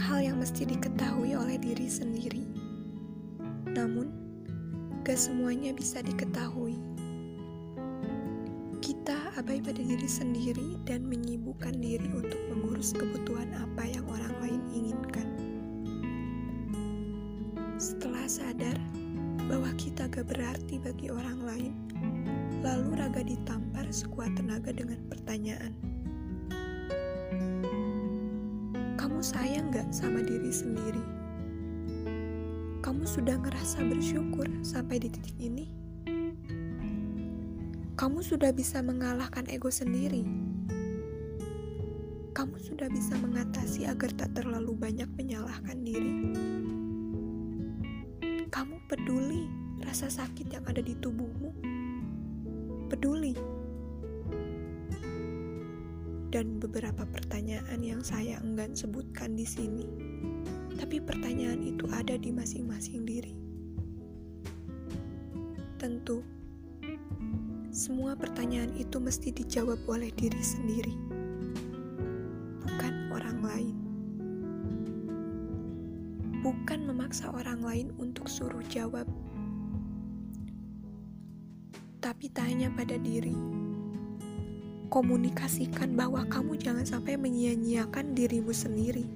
hal yang mesti diketahui oleh diri sendiri. Namun, gak semuanya bisa diketahui. Kita abai pada diri sendiri dan menyibukkan diri untuk mengurus kebutuhan apa yang orang lain inginkan. Setelah sadar bahwa kita gak berarti bagi orang lain, lalu raga ditampar sekuat tenaga dengan pertanyaan. Kamu sayang gak sama diri sendiri? Kamu sudah ngerasa bersyukur sampai di titik ini? Kamu sudah bisa mengalahkan ego sendiri? Kamu sudah bisa mengatasi agar tak terlalu banyak menyalahkan diri? Kamu peduli rasa sakit yang ada di tubuhmu? Peduli dan beberapa pertanyaan yang saya enggan sebutkan di sini. Tapi pertanyaan itu ada di masing-masing diri. Tentu, semua pertanyaan itu mesti dijawab oleh diri sendiri, bukan orang lain. Bukan memaksa orang lain untuk suruh jawab, tapi tanya pada diri komunikasikan bahwa kamu jangan sampai menyia-nyiakan dirimu sendiri.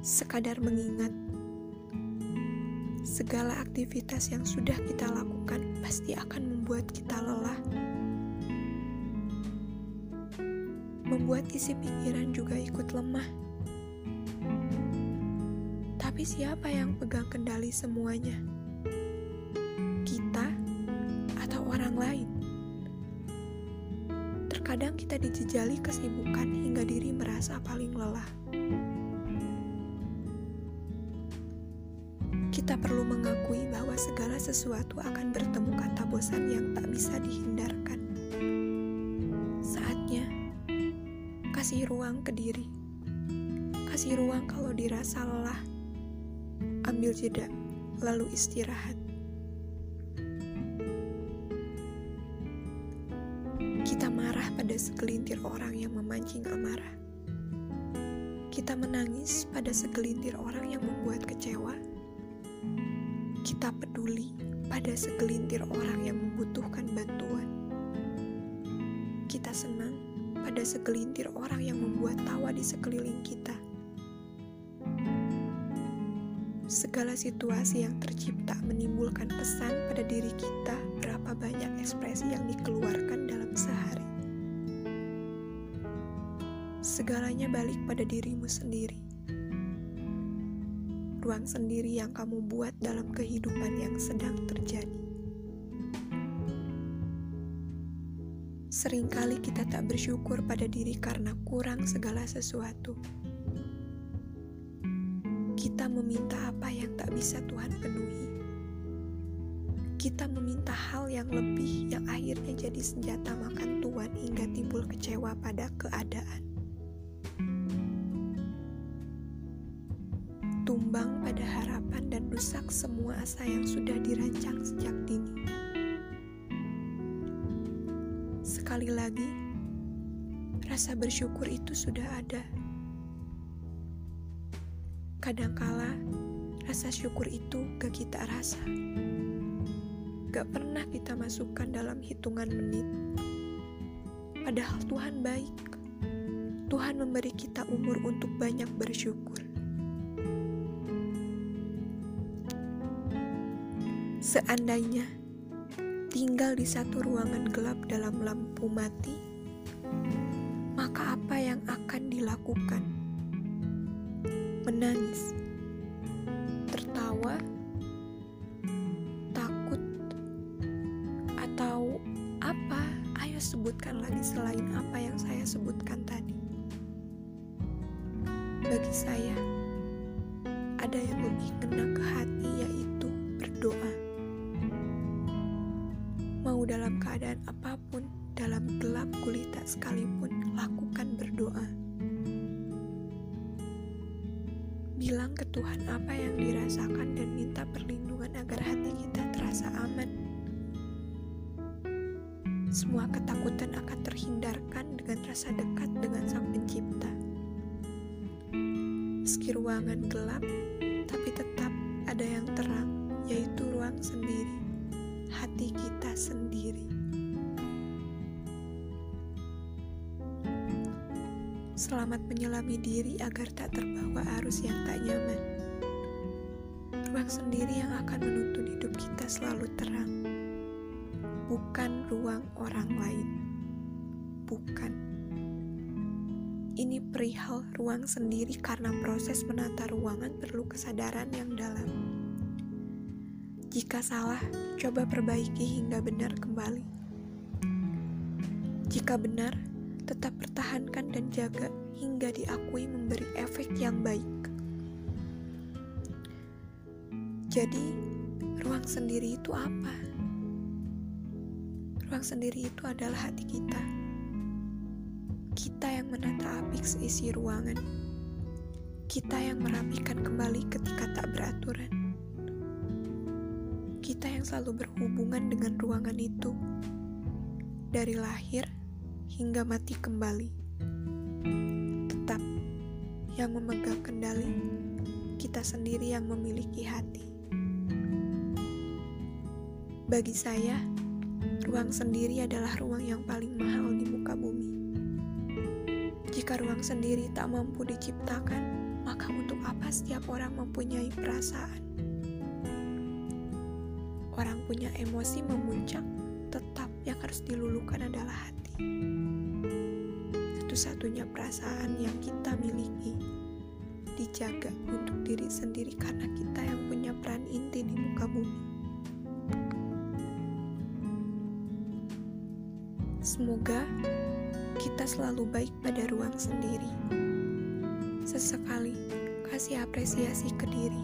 Sekadar mengingat, segala aktivitas yang sudah kita lakukan pasti akan membuat kita lelah. Membuat isi pikiran juga ikut lemah. Tapi siapa yang pegang kendali semuanya? Kita dijejali kesibukan hingga diri merasa paling lelah. Kita perlu mengakui bahwa segala sesuatu akan bertemu kata bosan yang tak bisa dihindarkan. Saatnya kasih ruang ke diri. Kasih ruang kalau dirasa lelah. Ambil jeda, lalu istirahat. Pada segelintir orang yang memancing amarah. Kita menangis pada segelintir orang yang membuat kecewa. Kita peduli pada segelintir orang yang membutuhkan bantuan. Kita senang pada segelintir orang yang membuat tawa di sekeliling kita. Segala situasi yang tercipta menimbulkan kesan pada diri kita berapa banyak ekspresi yang dikeluarkan dalam sehari. Segalanya balik pada dirimu sendiri. Ruang sendiri yang kamu buat dalam kehidupan yang sedang terjadi. Seringkali kita tak bersyukur pada diri karena kurang segala sesuatu kita meminta apa yang tak bisa Tuhan penuhi. Kita meminta hal yang lebih yang akhirnya jadi senjata makan Tuhan hingga timbul kecewa pada keadaan. Tumbang pada harapan dan rusak semua asa yang sudah dirancang sejak dini. Sekali lagi, rasa bersyukur itu sudah ada Kadangkala rasa syukur itu gak kita rasa. Gak pernah kita masukkan dalam hitungan menit. Padahal Tuhan baik. Tuhan memberi kita umur untuk banyak bersyukur. Seandainya tinggal di satu ruangan gelap dalam lampu mati, maka apa yang akan dilakukan? menangis, tertawa, takut, atau apa? Ayo sebutkan lagi selain apa yang saya sebutkan tadi. Bagi saya, ada yang lebih kena ke hati yaitu berdoa. Mau dalam keadaan apa pun, dalam gelap gulita sekalipun, lakukan berdoa. Bilang ke Tuhan apa yang dirasakan dan minta perlindungan agar hati kita terasa aman. Semua ketakutan akan terhindarkan dengan rasa dekat dengan Sang Pencipta. Meski ruangan gelap, tapi tetap ada yang terang, yaitu ruang sendiri, hati kita sendiri. Selamat menyelami diri agar tak terbawa arus yang tak nyaman. Ruang sendiri yang akan menuntun hidup kita selalu terang, bukan ruang orang lain. Bukan. Ini perihal ruang sendiri karena proses menata ruangan perlu kesadaran yang dalam. Jika salah, coba perbaiki hingga benar kembali. Jika benar, tetap pertahankan dan jaga hingga diakui memberi efek yang baik. Jadi, ruang sendiri itu apa? Ruang sendiri itu adalah hati kita. Kita yang menata apik isi ruangan. Kita yang merapikan kembali ketika tak beraturan. Kita yang selalu berhubungan dengan ruangan itu. Dari lahir hingga mati kembali. Tetap yang memegang kendali, kita sendiri yang memiliki hati. Bagi saya, ruang sendiri adalah ruang yang paling mahal di muka bumi. Jika ruang sendiri tak mampu diciptakan, maka untuk apa setiap orang mempunyai perasaan? Orang punya emosi memuncak, tetap yang harus dilulukan adalah hati satu-satunya perasaan yang kita miliki dijaga untuk diri sendiri karena kita yang punya peran inti di muka bumi. Semoga kita selalu baik pada ruang sendiri. Sesekali kasih apresiasi ke diri.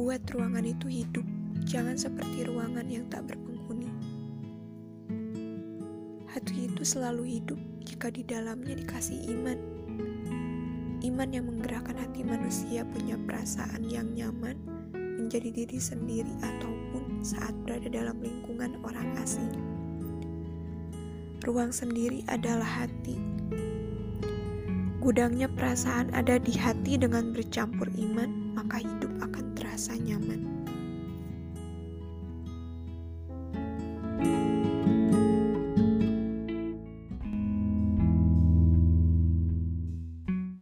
Buat ruangan itu hidup, jangan seperti ruangan yang tak berpenghuni. Hati itu selalu hidup jika di dalamnya dikasih iman. Iman yang menggerakkan hati manusia punya perasaan yang nyaman menjadi diri sendiri ataupun saat berada dalam lingkungan orang asing. Ruang sendiri adalah hati. Gudangnya perasaan ada di hati dengan bercampur iman, maka hidup akan terasa nyaman.